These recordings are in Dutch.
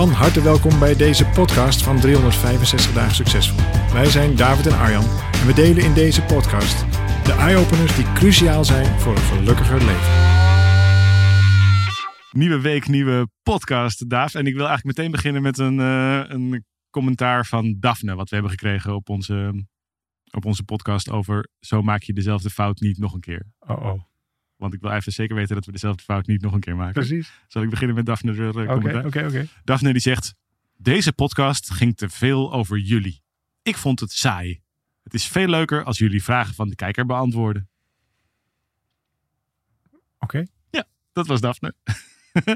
Van harte welkom bij deze podcast van 365 dagen succesvol. Wij zijn David en Arjan en we delen in deze podcast de eye-openers die cruciaal zijn voor een gelukkiger leven. Nieuwe week, nieuwe podcast, Daaf. En ik wil eigenlijk meteen beginnen met een, eh, een commentaar van Daphne, wat we hebben gekregen op onze, op onze podcast over zo maak je dezelfde fout niet nog een keer. Oh oh. Want ik wil even zeker weten dat we dezelfde fout niet nog een keer maken. Precies. Zal ik beginnen met Daphne de Oké, oké, oké. Daphne die zegt, deze podcast ging te veel over jullie. Ik vond het saai. Het is veel leuker als jullie vragen van de kijker beantwoorden. Oké. Dat was Daphne.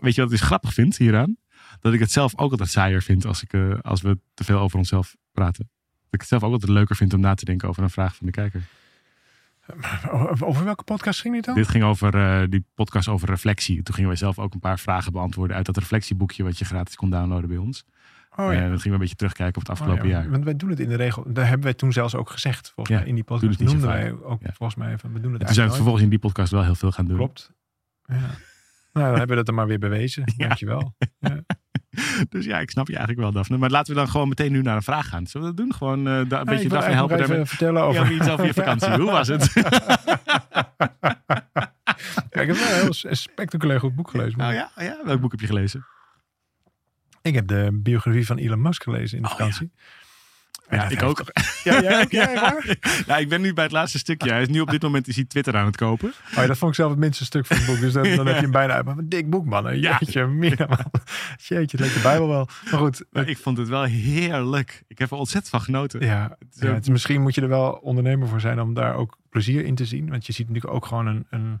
Weet je wat ik dus grappig vind hieraan? Dat ik het zelf ook altijd saaier vind als, ik, eh, als we te veel over onszelf praten. Dat ik het zelf ook altijd leuker vind om na te denken over een vraag van de kijker. Over, welke podcast ging dit dan? Dit ging over eh, die podcast over reflectie. Toen gingen wij zelf ook een paar vragen beantwoorden uit dat reflectieboekje wat je gratis kon downloaden bij ons. Oh En dan gingen we een beetje terugkijken op het afgelopen Oh ja, jaar. Want wij doen het in de regel. Daar hebben wij toen zelfs ook gezegd. Volgens Ja, mij in die podcast noemden wij ook Ja. volgens mij van we doen het En toen zijn we eigenlijk het vervolgens in die podcast wel heel veel gaan doen. Klopt. Ja. Nou, dan hebben we dat er maar weer bewezen. Ja. Dankjewel. Ja. Dus ja, ik snap je eigenlijk wel, Daphne. Maar laten we dan gewoon meteen nu naar een vraag gaan. Zullen we dat doen? Gewoon eh, een Ja, beetje Daphne helpen. nog daarmee. even vertellen Ja, over... maar iets over je vakantie. Hoe was het? Ja, ik heb wel een heel spectaculair goed boek gelezen. Nou ja, ja, welk boek heb je gelezen? Ik heb de biografie van Elon Musk gelezen in de Oh, vakantie. Ja, dat ik ook. Ja, jij ook? Ja, waar? Ja, ik ben nu bij het laatste stukje. Hij is nu op dit moment is hij Twitter aan het kopen. Oh, ja, dat vond ik zelf het minste stuk van het boek. Dus dan, dan heb je hem bijna uit. Maar een dik boek, man. Ja. Jeetje, mina, man. Jeetje, dat de Bijbel wel. Maar goed. Maar ik vond het wel heerlijk. Ik heb er ontzettend van genoten. Ja, ja het is- misschien moet je er wel ondernemer voor zijn om daar ook plezier in te zien. Want je ziet natuurlijk ook gewoon een, een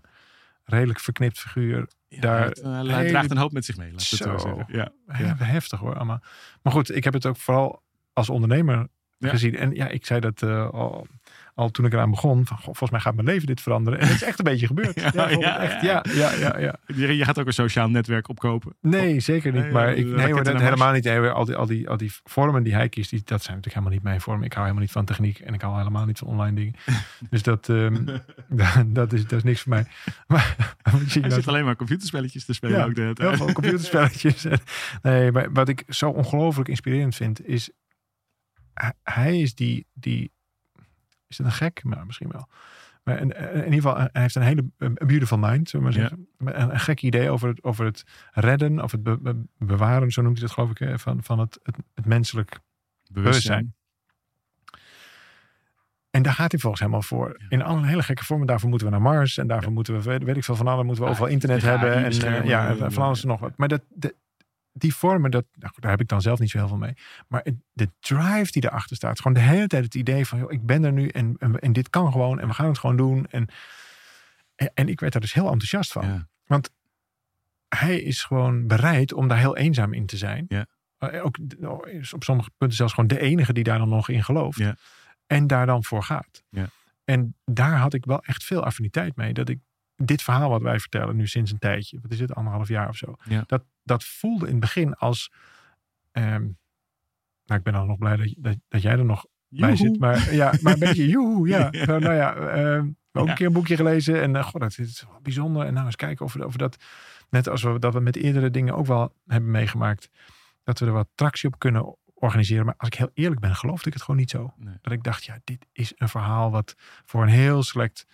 redelijk verknipt figuur. Ja, daar het, eh, hij hele- draagt een hoop met zich mee. Laat ik het zo zeggen. Ja. He- Heftig hoor, allemaal. Maar goed, ik heb het ook vooral als ondernemer Ja. gezien. En ja, ik zei dat eh, al, al toen ik eraan begon. Van, goh, volgens mij gaat mijn leven dit veranderen. En het is echt een beetje gebeurd. Ja, Ja, ja, echt, ja. ja, ja. Je, je gaat ook een sociaal netwerk opkopen. Nee, zeker niet. Nee, maar ik, de nee hoor, dat helemaal niet. Nee, al, die, al, die, al die vormen die hij kiest, die, dat zijn natuurlijk helemaal niet mijn vormen. Ik hou helemaal niet van techniek en ik hou helemaal niet van online dingen. dus dat, ehm, dat, is, dat is niks voor mij. Maar, je Hij nou- zit alleen maar computerspelletjes te spelen. Ja, ook de hele heel tijd. veel computerspelletjes. Nee, maar wat ik zo ongelooflijk inspirerend vind, is hij- is die, die is het een gek? Nou, misschien wel. Maar in, in ieder geval, hij heeft een hele een beautiful mind, zullen we maar Ja. zeggen. Een, een gek idee over het, over het redden of het be- be- bewaren, zo noemt hij dat geloof ik, van, van het, het, het menselijk bewustzijn. En daar gaat hij volgens helemaal voor. Ja. In allerlei hele gekke vormen. Daarvoor moeten we naar Mars. En daarvoor moeten we, weet, weet ik veel van alles, moeten we overal internet tegen hebben. En eh, ja, eh, van alles en nog wat. Maar dat, dat- die vormen, dat, nou goed, daar heb ik dan zelf niet zo heel veel mee. Maar de drive die erachter staat. Gewoon de hele tijd het idee van, joh, ik ben er nu en, en, en dit kan gewoon. En we gaan het gewoon doen. En, en, en ik werd daar dus heel enthousiast van. Ja. Hij is gewoon bereid om daar heel eenzaam in te zijn. Ja. Eh, Ook oh, is op sommige punten zelfs gewoon de enige die daar dan nog in gelooft. Ja. En daar dan voor gaat. Ja. En daar had ik wel echt veel affiniteit mee. Dat ik dit verhaal wat wij vertellen nu sinds een tijdje. Wat is het? Anderhalf jaar of zo. Ja. Dat, dat voelde in het begin als... ehm, nou, ik ben dan nog blij dat, dat, dat jij er nog bij zit. Maar ja, maar een beetje joehoe, ja. Zo, nou ja, ehm, ook Ja. een keer een boekje gelezen. En uh, god, dat is wel bijzonder. En nou eens kijken of we, of we dat... Net als we dat we met eerdere dingen ook wel hebben meegemaakt. Dat we er wat tractie op kunnen organiseren. Maar als ik heel eerlijk ben, geloofde ik het gewoon niet zo. Nee. Dat ik dacht, ja, dit is een verhaal wat voor een heel select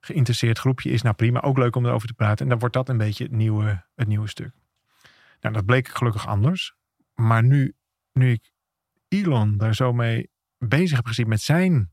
geïnteresseerd groepje is. Nou prima, ook leuk om erover te praten. En dan wordt dat een beetje het nieuwe, het nieuwe stuk. Nou, dat bleek gelukkig anders. Maar nu, nu ik Elon daar zo mee bezig heb gezien met zijn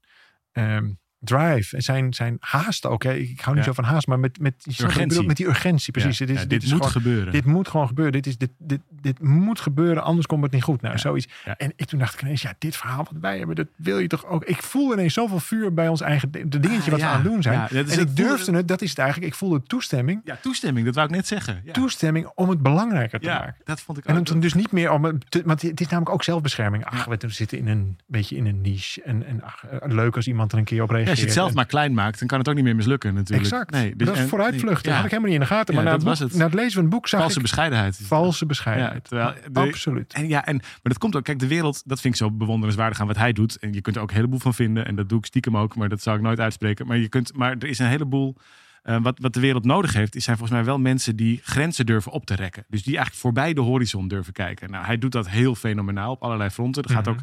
ehm, drive en zijn, zijn haast ook. Hè. Ik hou niet Ja. zo van haast, maar met, met, wat Urgentie. met die urgentie. Precies. Ja, Dit is, ja, dit moet gewoon, gebeuren. dit moet gewoon gebeuren. Dit, is, dit, dit, dit moet gebeuren, anders komt het niet goed. Nou, zoiets. En ik, toen dacht ik ineens, ja, dit verhaal wat wij hebben, dat wil je toch ook. Ik voel ineens zoveel vuur bij ons eigen de dingetje wat Ah, ja. we aan het doen zijn. En het ik durfde het, dat is het eigenlijk. Ik voelde toestemming, Ja, toestemming, dat wou ik net zeggen. Toestemming om het belangrijker te maken. dat vond ik En ook. het dus niet meer om, het te- want het is namelijk ook zelfbescherming. Ach, we zitten in een beetje in een niche. En, en ach, eh, leuk als iemand er een keer op reageert. Als je het zelf maar klein maakt, dan kan het ook niet meer mislukken natuurlijk. Exact. Nee, dus- dat is en- vooruitvluchten. Dat had ik helemaal niet in de gaten. Maar na dat het, was boek- het. na het lezen van het boek zag valse ik bescheidenheid. valse bescheidenheid. Ja, terwijl de- Absoluut. En ja, en, maar dat komt ook, kijk, de wereld, dat vind ik zo bewonderenswaardig aan wat hij doet. En je kunt er ook een heleboel van vinden. En dat doe ik stiekem ook, maar dat zou ik nooit uitspreken. Maar, je kunt, maar er is een heleboel Eh, wat, wat de wereld nodig heeft, is zijn volgens mij wel mensen die grenzen durven op te rekken. Dus die eigenlijk voorbij de horizon durven kijken. Nou, hij doet dat heel fenomenaal op allerlei fronten. Er gaat Mhm. ook,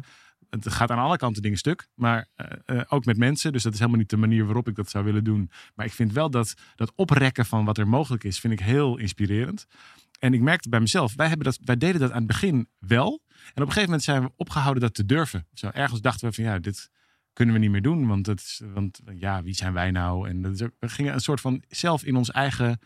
het gaat aan alle kanten dingen stuk, maar eh, eh, ook met mensen. Dus dat is helemaal niet de manier waarop ik dat zou willen doen. Maar ik vind wel dat dat oprekken van wat er mogelijk is, vind ik heel inspirerend. En ik merkte bij mezelf, wij, hebben dat, wij deden dat aan het begin wel. En op een gegeven moment zijn we opgehouden dat te durven. Zo, ergens dachten we van ja, dit kunnen we niet meer doen. Want, het, is- want ja, wie zijn wij nou? En dat we gingen een soort van zelf in ons eigen...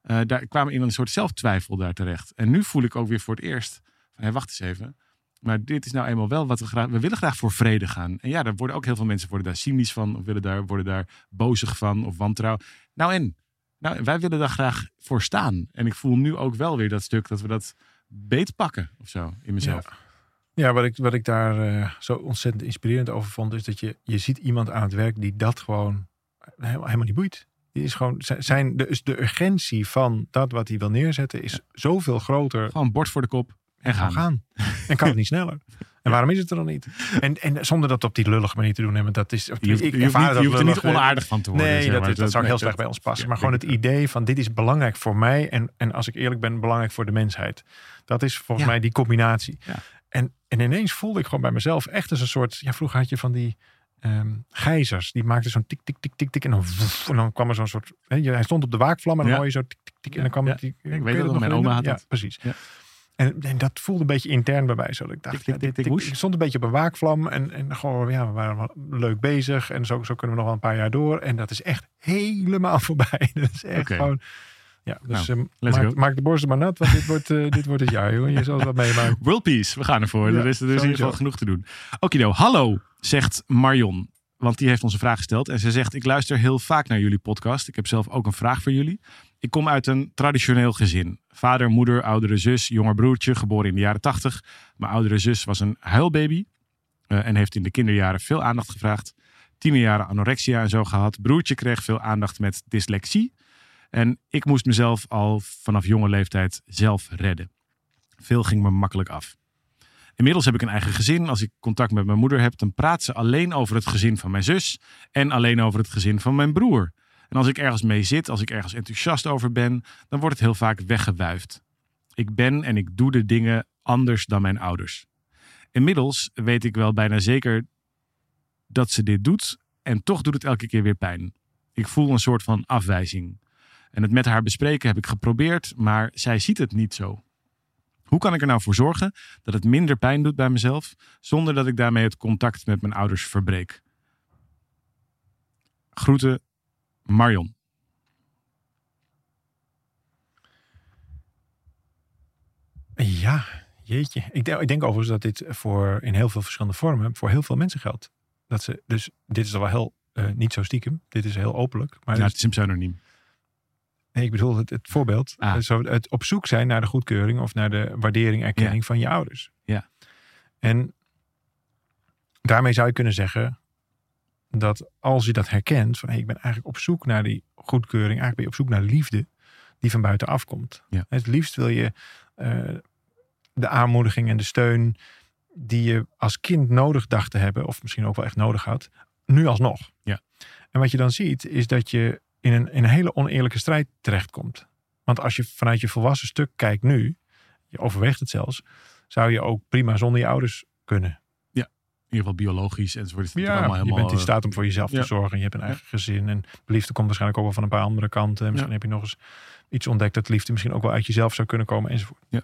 eh, daar kwamen in een soort zelftwijfel daar terecht. En nu voel ik ook weer voor het eerst van hé, wacht eens even. Maar dit is nou eenmaal wel wat we graag... We willen graag voor vrede gaan. En ja, daar worden ook heel veel mensen worden daar cynisch van. Of willen daar, worden daar bozig van of wantrouw. Nou en? Nou, wij willen daar graag voor staan. En ik voel nu ook wel weer dat stuk dat we dat beetpakken of zo in mezelf. Ja, wat ik, wat ik daar eh, zo ontzettend inspirerend over vond, is dat je, je ziet iemand aan het werk die dat gewoon helemaal, helemaal niet boeit. Die is gewoon, zijn, de, dus de urgentie van dat wat hij wil neerzetten is zoveel groter. Gewoon bord voor de kop en Gaan gaan. En kan het niet sneller. En waarom is het er dan niet? En, en zonder dat op die lullige manier te doen, hè, want dat is. Je hoeft, je hoeft niet, je dat hoeft er niet onaardig van te worden. Nee, zeg dat, is- dat zou heel slecht bij ons passen. ja, maar gewoon ik het idee van dit is belangrijk voor mij. En, en als ik eerlijk ben, belangrijk voor de mensheid. Dat is volgens Ja. mij die combinatie. Ja. En, en ineens voelde ik gewoon bij mezelf echt als een soort... Ja, vroeger had je van die ehm gijzers. Die maakten zo'n tik, tik, tik, tik, tik. En dan, en dan kwam er zo'n soort... Je- hij stond op de waakvlam en dan hoor je zo tik, tik, tik. En dan kwam het... Die, weet kun je dat nog, mijn oma had. Ja, precies. En, en dat voelde een beetje intern bij mij. Zo dat ik dacht, ja, dit- ik- stond een beetje op een waakvlam. En, en gewoon, ja, we waren wel leuk bezig. En zo, zo kunnen we nog wel een paar jaar door. En dat is echt helemaal voorbij. Dat is echt gewoon... Ja, dus Nou, eh, let's maak, maak de borsten maar nat, want dit wordt, eh, dit wordt het jaar, joh. Je zal het wat meemaken. World Peace, we gaan ervoor. Ja, er is, er is in ieder geval genoeg te doen. Okido, hallo, zegt Marion. Want die heeft ons een vraag gesteld. En ze zegt, ik luister heel vaak naar jullie podcast. Ik heb zelf ook een vraag voor jullie. Ik kom uit een traditioneel gezin. Vader, moeder, oudere zus, jonger broertje, geboren in de jaren 80. Mijn oudere zus was een huilbaby. eh, en heeft in de kinderjaren veel aandacht gevraagd. Tienerjaren anorexia en zo gehad. Broertje kreeg veel aandacht met dyslexie. En ik moest mezelf al vanaf jonge leeftijd zelf redden. Veel ging me makkelijk af. Inmiddels heb ik een eigen gezin. Als ik contact met mijn moeder heb, dan praat ze alleen over het gezin van mijn zus en alleen over het gezin van mijn broer. En als ik ergens mee zit, als ik ergens enthousiast over ben, dan wordt het heel vaak weggewuifd. Ik ben en ik doe de dingen anders dan mijn ouders. Inmiddels weet ik wel bijna zeker dat ze dit doet en toch doet het elke keer weer pijn. Ik voel een soort van afwijzing. En het met haar bespreken heb ik geprobeerd, maar zij ziet het niet zo. Hoe kan ik er nou voor zorgen dat het minder pijn doet bij mezelf, zonder dat ik daarmee het contact met mijn ouders verbreek? Groeten, Marion. Ja, jeetje. Ik denk, ik denk overigens dat dit voor in heel veel verschillende vormen voor heel veel mensen geldt. Dat ze, dus dit is al wel heel, eh, niet zo stiekem. Dit is heel openlijk. Maar Ja, dus- het is een pseudoniem. Nee, ik bedoel het, het voorbeeld. Ah. Zo, het op zoek zijn naar de goedkeuring of naar de waardering, erkenning van je ouders. Ja. En daarmee zou je kunnen zeggen dat als je dat herkent, van hey, ik ben eigenlijk op zoek naar die goedkeuring, eigenlijk ben je op zoek naar liefde die van buitenaf komt. Ja. Het liefst wil je eh, de aanmoediging en de steun die je als kind nodig dacht te hebben, of misschien ook wel echt nodig had, nu alsnog. Ja. En wat je dan ziet, is dat je in een, in een hele oneerlijke strijd terechtkomt. Want als je vanuit je volwassen stuk kijkt nu, je overweegt het zelfs, zou je ook prima zonder je ouders kunnen. In ieder geval biologisch enzovoort. Is het Ja, allemaal je helemaal, bent in staat om voor jezelf ja. te zorgen. Je hebt een eigen gezin. En de liefde komt waarschijnlijk ook wel van een paar andere kanten. En misschien heb je nog eens iets ontdekt dat liefde misschien ook wel uit jezelf zou kunnen komen enzovoort. Ja.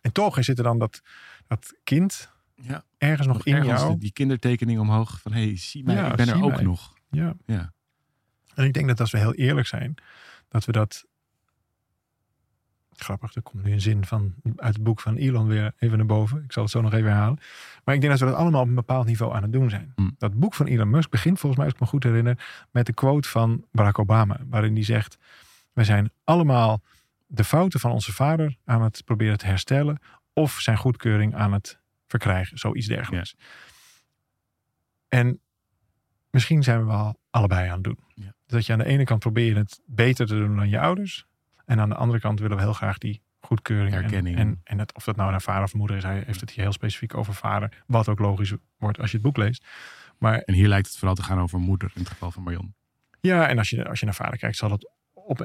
En toch zit er dan dat, dat kind Ja, ergens nog, nog in ergens jou. die, kindertekening omhoog van hey, zie mij, Ja, ik ben er ook mij. nog. Ja. Ja. En ik denk dat als we heel eerlijk zijn, dat we dat. Grappig, er komt nu een zin van uit het boek van Elon weer even naar boven. Ik zal het zo nog even herhalen. Maar ik denk dat we dat allemaal op een bepaald niveau aan het doen zijn. Hm. Dat boek van Elon Musk begint volgens mij, als ik me goed herinner, met de quote van Barack Obama. Waarin hij zegt: We zijn allemaal de fouten van onze vader aan het proberen te herstellen. Of zijn goedkeuring aan het verkrijgen. Zoiets dergelijks. En misschien zijn we wel allebei aan het doen. Ja. Dat je aan de ene kant probeert het beter te doen dan je ouders. En aan de andere kant willen we heel graag die goedkeuring. en- Erkenning. En, en, het, of dat nou naar vader of moeder is. Hij heeft het hier heel specifiek over vader. Wat ook logisch wordt als je het boek leest. Maar En hier lijkt het vooral te gaan over moeder in het geval van Marion. Ja, en als je, als je naar vader kijkt, zal dat op,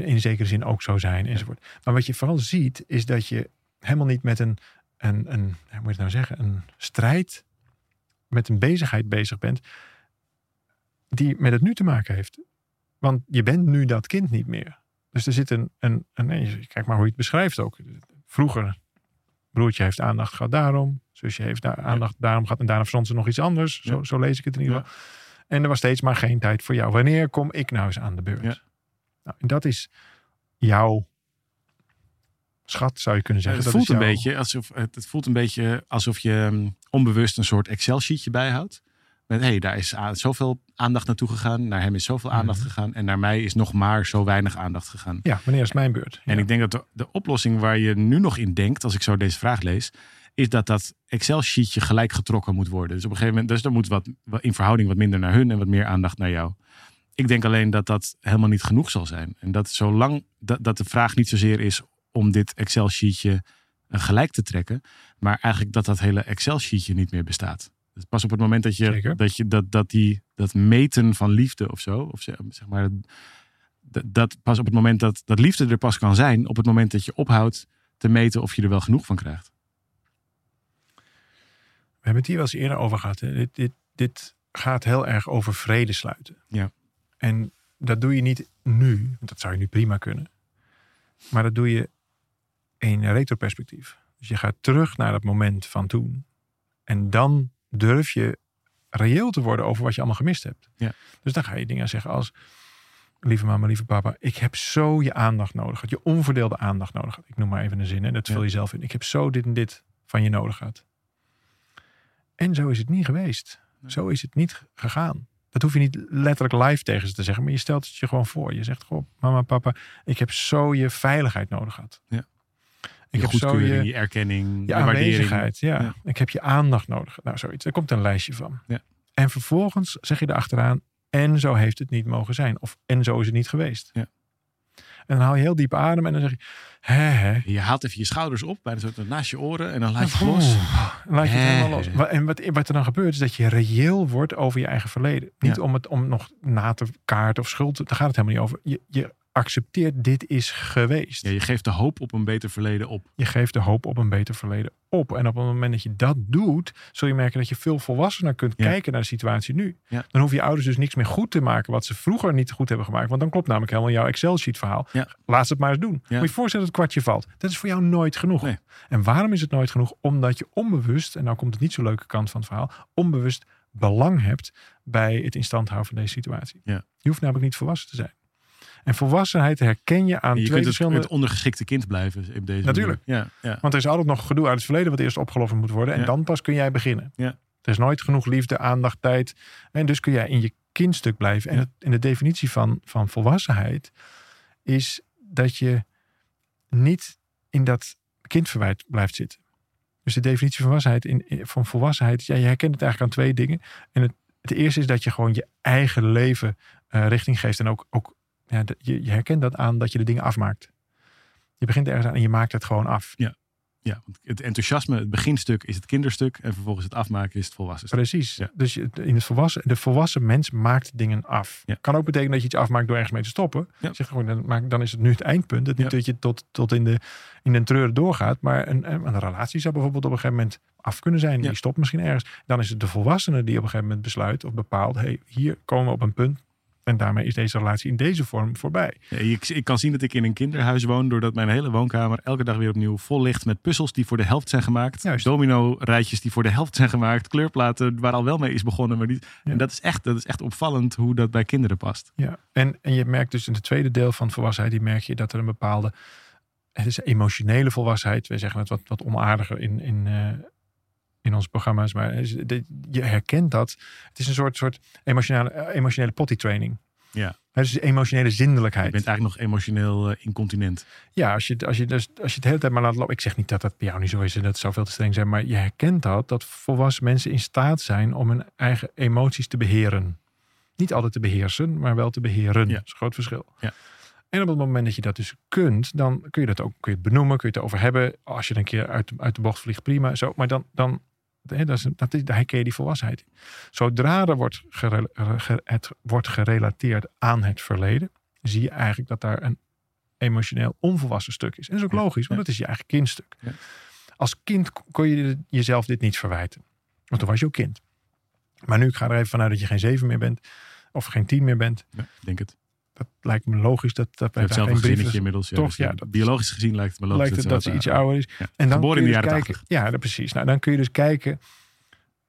in zekere zin ook zo zijn enzovoort. Maar wat je vooral ziet, is dat je helemaal niet met een, een, een hoe moet je het nou zeggen, een strijd, met een bezigheid bezig bent, die met het nu te maken heeft. Want je bent nu dat kind niet meer. Dus er zit een, een, een nee, kijk maar hoe je het beschrijft ook. Vroeger, broertje heeft aandacht gehad daarom, zusje heeft daar aandacht daarom gehad en daarna verstond ze nog iets anders. Zo, zo lees ik het in ieder geval. En er was steeds maar geen tijd voor jou. Wanneer kom ik nou eens aan de beurt? Nou, en dat is jouw schat, zou je kunnen zeggen. Het, dat voelt, is een jouw- beetje alsof, het, het voelt een beetje alsof je mm, onbewust een soort Excel-sheetje bijhoudt. Met hé, hey, daar is zoveel aandacht naartoe gegaan. Naar hem is zoveel aandacht Mhm. gegaan. En naar mij is nog maar zo weinig aandacht gegaan. Ja, wanneer is mijn beurt? En ik denk dat de, de oplossing waar je nu nog in denkt, als ik zo deze vraag lees, is dat dat Excel-sheetje gelijk getrokken moet worden. Dus op een gegeven moment, dus er moet wat, wat in verhouding wat minder naar hun en wat meer aandacht naar jou. Ik denk alleen dat dat helemaal niet genoeg zal zijn. En dat zolang dat, dat de vraag niet zozeer is om dit Excel-sheetje eh, gelijk te trekken, maar eigenlijk dat dat hele Excel-sheetje niet meer bestaat. Dus pas op het moment dat je, Zeker. dat, je dat, dat, die, dat meten van liefde of zo, of zeg, zeg maar, dat, dat pas op het moment dat, dat liefde er pas kan zijn, op het moment dat je ophoudt te meten of je er wel genoeg van krijgt. We hebben het hier wel eens eerder over gehad. hè. Dit, dit, dit gaat heel erg over vrede sluiten. Ja. En dat doe je niet nu, want dat zou je nu prima kunnen. Maar dat doe je in retroperspectief. Dus je gaat terug naar dat moment van toen. En dan durf je reëel te worden over wat je allemaal gemist hebt. Ja. Dus dan ga je dingen zeggen als... Lieve mama, lieve papa, ik heb zo je aandacht nodig. Je onverdeelde aandacht nodig. Ik noem maar even een zin en dat vul Ja. je zelf in. Ik heb zo dit en dit van je nodig gehad. En zo is het niet geweest. Zo is het niet gegaan. Dat hoef je niet letterlijk live tegen ze te zeggen, maar je stelt het je gewoon voor. Je zegt gewoon, mama, papa, ik heb zo je veiligheid nodig gehad. Ja. Ik heb zo je, erkenning, je waardering. aanwezigheid. Ja. Ja. Ik heb je aandacht nodig. Nou, zoiets. Daar komt een lijstje van. Ja. En vervolgens zeg je erachteraan, en zo heeft het niet mogen zijn. Of en zo is het niet geweest. Ja. En dan haal je heel diep adem en dan zeg je, hè, hè. Je haalt even je schouders op, bijna zo naast je oren en dan laat je het Oeh, los. dan laat je het helemaal los. En wat, wat er dan gebeurt is dat je reëel wordt over je eigen verleden. Niet Ja. om het om nog na te kaarten of schuld. Daar gaat het helemaal niet over. Je, je accepteert dit is geweest. Ja, je geeft de hoop op een beter verleden op. Je geeft de hoop op een beter verleden op. En op het moment dat je dat doet, zul je merken dat je veel volwassener kunt Ja. kijken naar de situatie nu. Ja. Dan hoeven je ouders dus niks meer goed te maken wat ze vroeger niet goed hebben gemaakt. Want dan klopt namelijk helemaal jouw Excel-sheet verhaal. Laat ze het maar eens doen. Moet je je voorstellen dat het kwartje valt. Dat is voor jou nooit genoeg. Nee. En waarom is het nooit genoeg? Omdat je onbewust, en nou komt het niet zo leuke kant van het verhaal, onbewust belang hebt bij het in stand houden van deze situatie. Je hoeft namelijk niet volwassen te zijn. En volwassenheid herken je aan je twee kunt het, verschillende... het ondergeschikte kind blijven op deze Natuurlijk. Ja, ja. Want er is altijd nog gedoe uit het verleden wat eerst opgelost moet worden. En Ja. dan pas kun jij beginnen. Ja. Er is nooit genoeg liefde, aandacht, tijd. En dus kun jij in je kindstuk blijven. En het, in de definitie van, van volwassenheid is dat je niet in dat kindverwijt blijft zitten. Dus de definitie van volwassenheid, in, in- van volwassenheid ja, je herkent het eigenlijk aan twee dingen. En het, het eerste is dat je gewoon je eigen leven eh, richting geeft. En ook, ook ja, je, je herkent dat aan dat je de dingen afmaakt. Je begint ergens aan en je maakt het gewoon af. Ja, want het enthousiasme, het beginstuk is het kinderstuk en vervolgens het afmaken is het volwassen stuk. Precies. Ja. Dus in het volwassen, de volwassen mens maakt dingen af. Ja. Kan ook betekenen dat je iets afmaakt door ergens mee te stoppen. Ja. Zeg gewoon, dan, dan is het nu het eindpunt. Het niet Ja. dat je tot, tot in, de, in de treuren doorgaat. Maar een, een relatie zou bijvoorbeeld op een gegeven moment af kunnen zijn. Ja. Die stopt misschien ergens. Dan is het de volwassene die op een gegeven moment besluit of bepaalt. Hey, hier komen we op een punt. En daarmee is deze relatie in deze vorm voorbij. Ja, ik, ik kan zien dat ik in een kinderhuis woon doordat mijn hele woonkamer elke dag weer opnieuw vol ligt met puzzels die voor de helft zijn gemaakt. Juist. Domino rijtjes die voor de helft zijn gemaakt. Kleurplaten waar al wel mee is begonnen. Maar niet. Ja. En dat is, echt, dat is echt opvallend hoe dat bij kinderen past. Ja, en, en je merkt dus in het tweede deel van volwassenheid, die merk je dat er een bepaalde, het is emotionele volwassenheid. We zeggen het wat, wat onaardiger in, in, eh, in onze programma's, maar je herkent dat. Het is een soort, soort emotionele, eh, emotionele potty training. Ja. Het is emotionele zindelijkheid. Je bent eigenlijk nog emotioneel eh, incontinent. Ja, als je, als, je, dus, als je het de hele tijd maar laat lopen. Ik zeg niet dat dat bij jou niet zo is en dat zou veel te streng zijn. Maar je herkent dat, dat volwassen mensen in staat zijn om hun eigen emoties te beheren. Niet altijd te beheersen, maar wel te beheren. Ja. Dat is een groot verschil. Ja. En op het moment dat je dat dus kunt, dan kun je dat ook kun je het benoemen, kun je het over hebben. Als je een keer uit, uit de bocht vliegt, prima. Zo, maar dan, dan Hè, Dat, is, dat is, daar herken je die volwassenheid. in. Zodra er wordt gere- ge- het wordt gerelateerd aan het verleden, zie je eigenlijk dat daar een emotioneel onvolwassen stuk is. En dat is ook Ja, logisch, want ja. dat is je eigen kindstuk. Ja. Als kind kon je jezelf dit niet verwijten. Want toen was je ook kind. Maar nu, ik ga er even vanuit dat je geen zeven meer bent. Of geen tien meer bent. Denk het. Dat lijkt me logisch dat, dat Je hebt zelf een inmiddels. Ja, Toch, dus, ja, dat- biologisch gezien lijkt het me logisch lijkt het dat ze iets oud- ouder is. Ja. En dan in de dus jaren kijken, 80. Ja, dat precies. Nou, dan kun je dus kijken.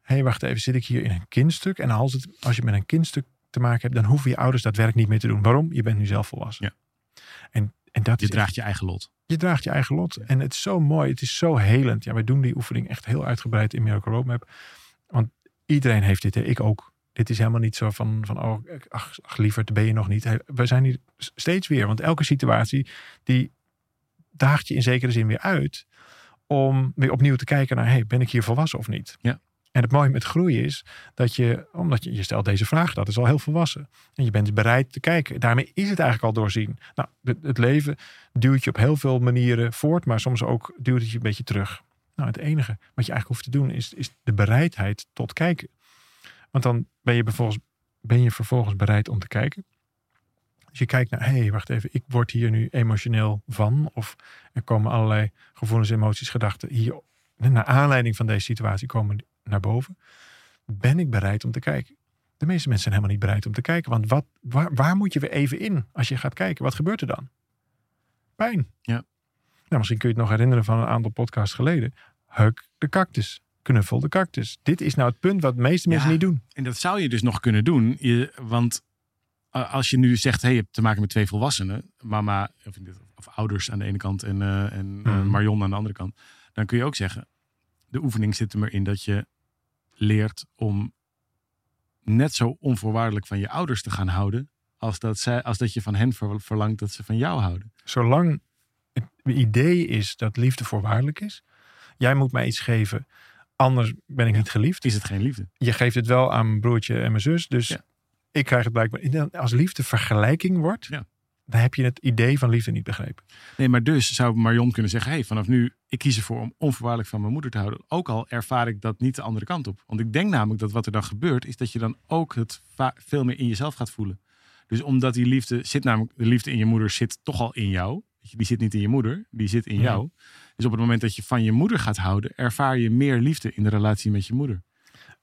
Hé, hey, wacht even. Zit ik hier in een kindstuk? En als, het, als je met een kindstuk te maken hebt, dan hoeven je ouders dat werk niet meer te doen. Waarom? Je bent nu zelf volwassen. Ja. En, en dat Je draagt je eigen lot. je draagt je eigen lot. En het is zo mooi. Het is zo helend. Ja, wij doen die oefening echt heel uitgebreid in Miracle Roadmap. Want iedereen heeft dit. Hè. Ik ook. Dit is helemaal niet zo van, van oh, ach, ach lieverd, ben je nog niet. We zijn hier steeds weer. Want elke situatie, die daagt je in zekere zin weer uit. Om weer opnieuw te kijken naar, hey, ben ik hier volwassen of niet? Ja. En het mooie met groei is dat je, omdat je, je stelt deze vraag, dat is al heel volwassen. En je bent bereid te kijken. Daarmee is het eigenlijk al doorzien. Nou, het, het leven duwt je op heel veel manieren voort, maar soms ook duwt het je een beetje terug. Nou, het enige wat je eigenlijk hoeft te doen is, is de bereidheid tot kijken. Want dan ben je, vervolgens, ben je vervolgens bereid om te kijken. Dus je kijkt naar, hé, hey, wacht even, ik word hier nu emotioneel van. Of er komen allerlei gevoelens, emoties, gedachten hier, naar aanleiding van deze situatie komen naar boven. Ben ik bereid om te kijken? De meeste mensen zijn helemaal niet bereid om te kijken. Want wat, waar, waar moet je weer even in als je gaat kijken? Wat gebeurt er dan? Pijn. Ja. Nou, misschien kun je het nog herinneren van een aantal podcasts geleden. Huk de cactus. Knuffel de cactus. Dit is nou het punt wat de meeste mensen Ja. niet doen. En dat zou je dus nog kunnen doen. Je, want eh, als je nu zegt, hey, je hebt te maken met twee volwassenen. Mama of, of ouders aan de ene kant en, eh, en eh, Mhm. Marion aan de andere kant. Dan kun je ook zeggen, de oefening zit er maar in dat je leert om net zo onvoorwaardelijk van je ouders te gaan houden. Als dat, zij, als dat je van hen ver- verlangt dat ze van jou houden. Zolang het idee is dat liefde voorwaardelijk is. Jij moet mij iets geven, anders ben ik niet geliefd. Is het geen liefde? Je geeft het wel aan mijn broertje en mijn zus. Dus Ja. ik krijg het blijkbaar. Als liefde vergelijking wordt, Ja. dan heb je het idee van liefde niet begrepen. Nee, maar dus zou Marion kunnen zeggen: hey, vanaf nu, ik kies ervoor om onvoorwaardelijk van mijn moeder te houden. Ook al ervaar ik dat niet de andere kant op. Want ik denk namelijk dat wat er dan gebeurt, is dat je dan ook het veel meer in jezelf gaat voelen. Dus omdat die liefde zit, namelijk de liefde in je moeder zit toch al in jou. Die zit niet in je moeder, die zit in Ja. jou. Dus op het moment dat je van je moeder gaat houden, ervaar je meer liefde in de relatie met je moeder.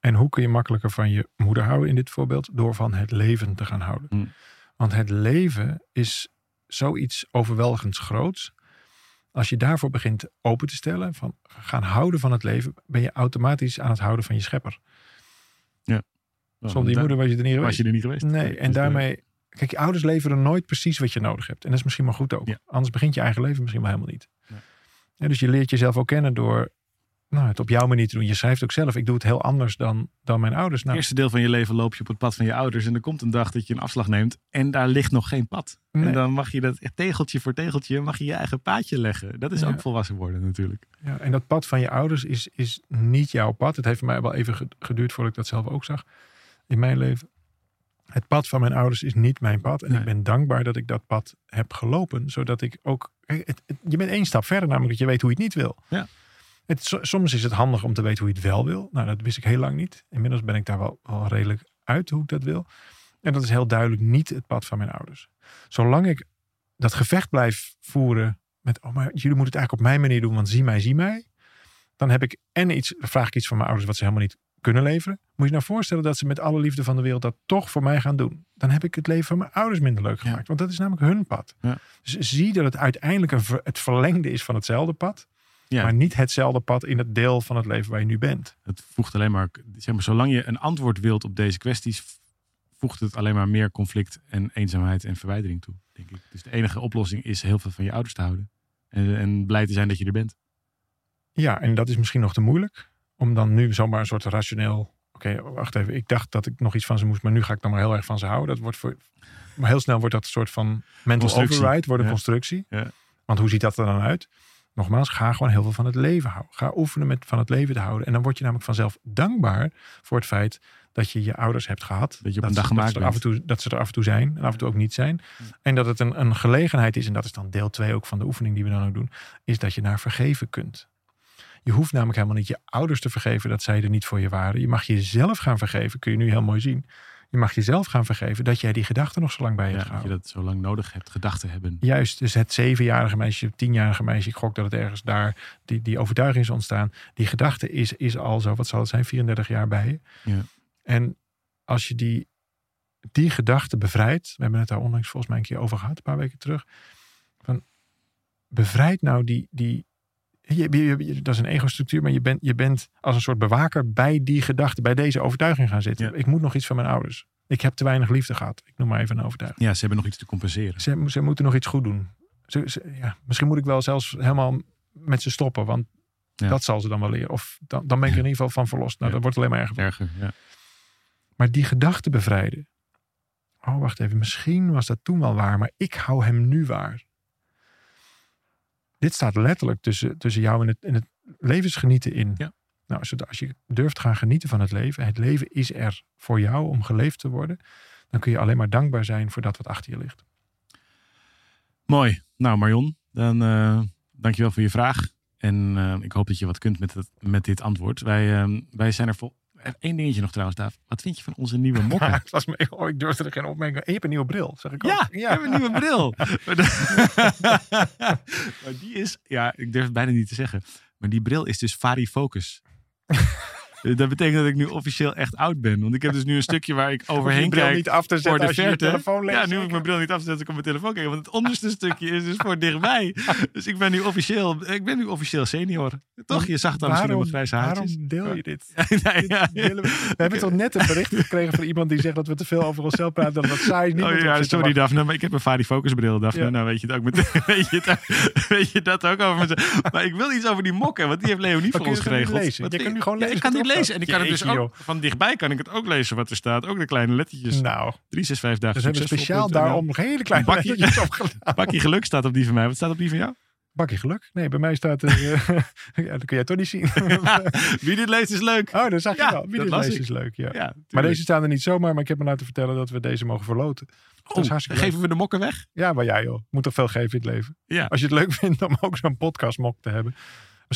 En hoe kun je makkelijker van je moeder houden in dit voorbeeld? Door van het leven te gaan houden. Hmm. Want het leven is zoiets overweldigends groots. Als je daarvoor begint open te stellen, van gaan houden van het leven, ben je automatisch aan het houden van je schepper. Zonder je moeder was je er niet geweest. was je er niet geweest. Nee, en Dus, eh, daarmee. Kijk, je ouders leveren nooit precies wat je nodig hebt. En dat is misschien maar goed ook. Ja. Anders begint je eigen leven misschien wel helemaal niet. Ja, dus je leert jezelf ook kennen door nou, het op jouw manier te doen. Je schrijft ook zelf, ik doe het heel anders dan, dan mijn ouders. Het Nou, eerste deel van je leven loop je op het pad van je ouders. En er komt een dag dat je een afslag neemt. En daar ligt nog geen pad. Nee. En dan mag je dat tegeltje voor tegeltje. Mag je je eigen paadje leggen. Dat is ook volwassen worden natuurlijk. ja, en dat pad van je ouders is, is niet jouw pad. Het heeft mij wel even ge- geduurd voordat ik dat zelf ook zag in mijn leven. Het pad van mijn ouders is niet mijn pad. En Nee. ik ben dankbaar dat ik dat pad heb gelopen. Zodat ik ook... kijk, het- het- je bent één stap verder, namelijk dat je weet hoe je het niet wil. Ja. Het, so- soms is het handig om te weten hoe je het wel wil. Nou, dat wist ik heel lang niet. Inmiddels ben ik daar wel, wel redelijk uit hoe ik dat wil. En dat is heel duidelijk niet het pad van mijn ouders. Zolang ik dat gevecht blijf voeren met, oh maar jullie moeten het eigenlijk op mijn manier doen, want zie mij, zie mij. Dan heb ik en iets, vraag ik iets van mijn ouders wat ze helemaal niet kunnen leveren. Moet je nou voorstellen dat ze met alle liefde van de wereld dat toch voor mij gaan doen. Dan heb ik het leven van mijn ouders minder leuk Ja. gemaakt. Want dat is namelijk hun pad. Ja. Dus zie dat het uiteindelijk een ver- het verlengde is van hetzelfde pad. Ja. Maar niet hetzelfde pad in het deel van het leven waar je nu bent. Het voegt alleen maar, zeg maar, zolang je een antwoord wilt op deze kwesties, voegt het alleen maar meer conflict en eenzaamheid en verwijdering toe, denk ik. Dus de enige oplossing is heel veel van je ouders te houden. En, en blij te zijn dat je er bent. Ja, en dat is misschien nog te moeilijk. Om dan nu zomaar een soort rationeel. Oké, wacht even. Ik dacht dat ik nog iets van ze moest, maar nu ga ik dan maar heel erg van ze houden. Dat wordt voor. Maar heel snel wordt dat een soort van mental override, wordt een constructie. Ja. Want hoe ziet dat er dan uit? Nogmaals, ga gewoon heel veel van het leven houden. Ga oefenen met van het leven te houden. En dan word je namelijk vanzelf dankbaar voor het feit dat je je ouders hebt gehad. Dat je op een dag ze, dat, gemaakt ze af en toe, dat ze er af en toe zijn en af en toe ook niet zijn. En dat het een, een gelegenheid is, en dat is dan deel 2 ook van de oefening die we dan ook doen, is dat je naar vergeven kunt. Je hoeft namelijk helemaal niet je ouders te vergeven dat zij er niet voor je waren. Je mag jezelf gaan vergeven, kun je nu heel mooi zien. Je mag jezelf gaan vergeven dat jij die gedachten nog zo lang bij je Ja, hebt dat je dat zo lang nodig hebt, gedachten hebben. Juist, dus het zevenjarige meisje, het tienjarige meisje, ik gok dat het ergens daar, die, die overtuiging is ontstaan. Die gedachte is, is al zo, wat zal het zijn, 34 jaar bij je. Ja. En als je die, die gedachte bevrijdt, we hebben het daar onlangs volgens mij een keer over gehad, een paar weken terug. Van, bevrijd nou die, die je, je- je- dat is een ego-structuur, maar je bent, je bent als een soort bewaker bij die gedachte, bij deze overtuiging gaan zitten. Ja. Ik moet nog iets van mijn ouders. Ik heb te weinig liefde gehad. Ik noem maar even een overtuiging. Ja, ze hebben nog iets te compenseren. Ze, ze moeten nog iets goed doen. Ze, ze- ja, misschien moet ik wel zelfs helemaal met ze stoppen, want Ja. dat zal ze dan wel leren. Of dan, dan ben ik er in ieder geval van verlost. Nou, dat wordt alleen maar erger. Erger, ja. Maar die gedachte bevrijden. Oh, wacht even. Misschien was dat toen wel waar, maar ik hou hem nu waar. Dit staat letterlijk tussen, tussen jou en het, en het levensgenieten in. Ja. Nou, als je, als je durft gaan genieten van het leven. Het leven is er voor jou om geleefd te worden. Dan kun je alleen maar dankbaar zijn voor dat wat achter je ligt. Mooi. Nou, Marion, dan eh dankjewel voor je vraag. En eh, ik hoop dat je wat kunt met, het, met dit antwoord. Wij, eh, wij zijn er vol. Eén dingetje nog trouwens, Daaf. Wat vind je van onze nieuwe mokken? Was me, oh, ik durfde er geen opmerking. Je hebt een nieuwe bril, zeg ik ook. Ja, ik heb een nieuwe bril. maar die is, ja, ik durf het bijna niet te zeggen. Maar die bril is dus varifocus. dat betekent dat ik nu officieel echt oud ben. Want ik heb dus nu een stukje waar ik Hoef je overheen bril kijk niet af te voor zetten de als je je verte. telefoon leest. ja, nu hoef ik mijn bril niet af te zetten, ik op mijn telefoon kijken. Want het onderste stukje is dus voor dichtbij. Dus ik ben nu officieel, ik ben nu officieel senior. Toch? Je zag dan misschien op mijn grijze haartjes. Waarom deel je dit? ja, we hebben toch net een bericht gekregen van iemand die zegt dat we te veel over onszelf praten. Dat wat saai is. Oh Niemand ja, sorry. Daphne, maar ik heb een Varifocus bril, Daphne. Nou weet je het ook meteen. Weet je, het, weet je dat ook over mezelf. Maar ik wil iets over die mokken, want die heeft Leonie voor ons niet geregeld. lezen? Je kan nu gewoon lezen ik kan niet erop lezen. En ik kan het dus ook, van dichtbij kan ik het ook lezen wat er staat. Ook de kleine lettertjes. Nou, 365 dagen dus hebben we speciaal daarom nog hele kleine Bakkie. lettertjes opgedaan. Bakkie geluk staat op die van mij. Wat staat op die van jou? Bakje geluk? Nee, bij mij staat er... eh, ja, dat kun jij toch niet zien. Wie dit leest is leuk. Oh, dat zag je Ja, wel. Wie dit leest ik. is leuk, ja. Ja, Maar deze staan er niet zomaar. Maar ik heb me laten vertellen dat we deze mogen verloten. Dat is hartstikke leuk. geven we de mokken weg? Ja, maar jij joh. Moet toch veel geven in het leven. Ja. Als je het leuk vindt om ook zo'n podcastmok te hebben.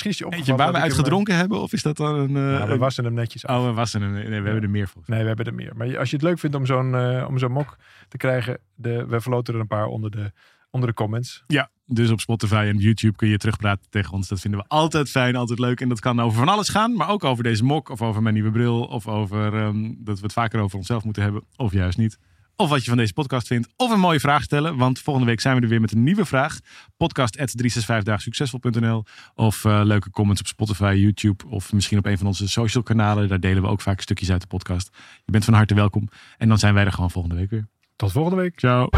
Misschien is je Eentje waar we uit hem, gedronken hebben? Of is dat dan een... eh, eh, Ja, we een- wassen hem netjes af. Oh, we wassen hem. Nee, we hebben er meer volgens Nee, we hebben er meer. Maar als je het leuk vindt om zo'n eh, om zo'n mok te krijgen. De, we verloten er een paar onder de, onder de comments. Ja, dus op Spotify en YouTube kun je terugpraten tegen ons. Dat vinden we altijd fijn, altijd leuk. En dat kan over van alles gaan, maar ook over deze mok, of over mijn nieuwe bril, of over ehm, dat we het vaker over onszelf moeten hebben, of juist niet. Of wat je van deze podcast vindt, of een mooie vraag stellen. Want volgende week zijn we er weer met een nieuwe vraag. Podcast 365 succesvol.nl Of eh, leuke comments op Spotify, YouTube of misschien op een van onze social kanalen. Daar delen we ook vaak stukjes uit de podcast. Je bent van harte welkom. En dan zijn wij er gewoon volgende week weer. Tot volgende week. Ciao.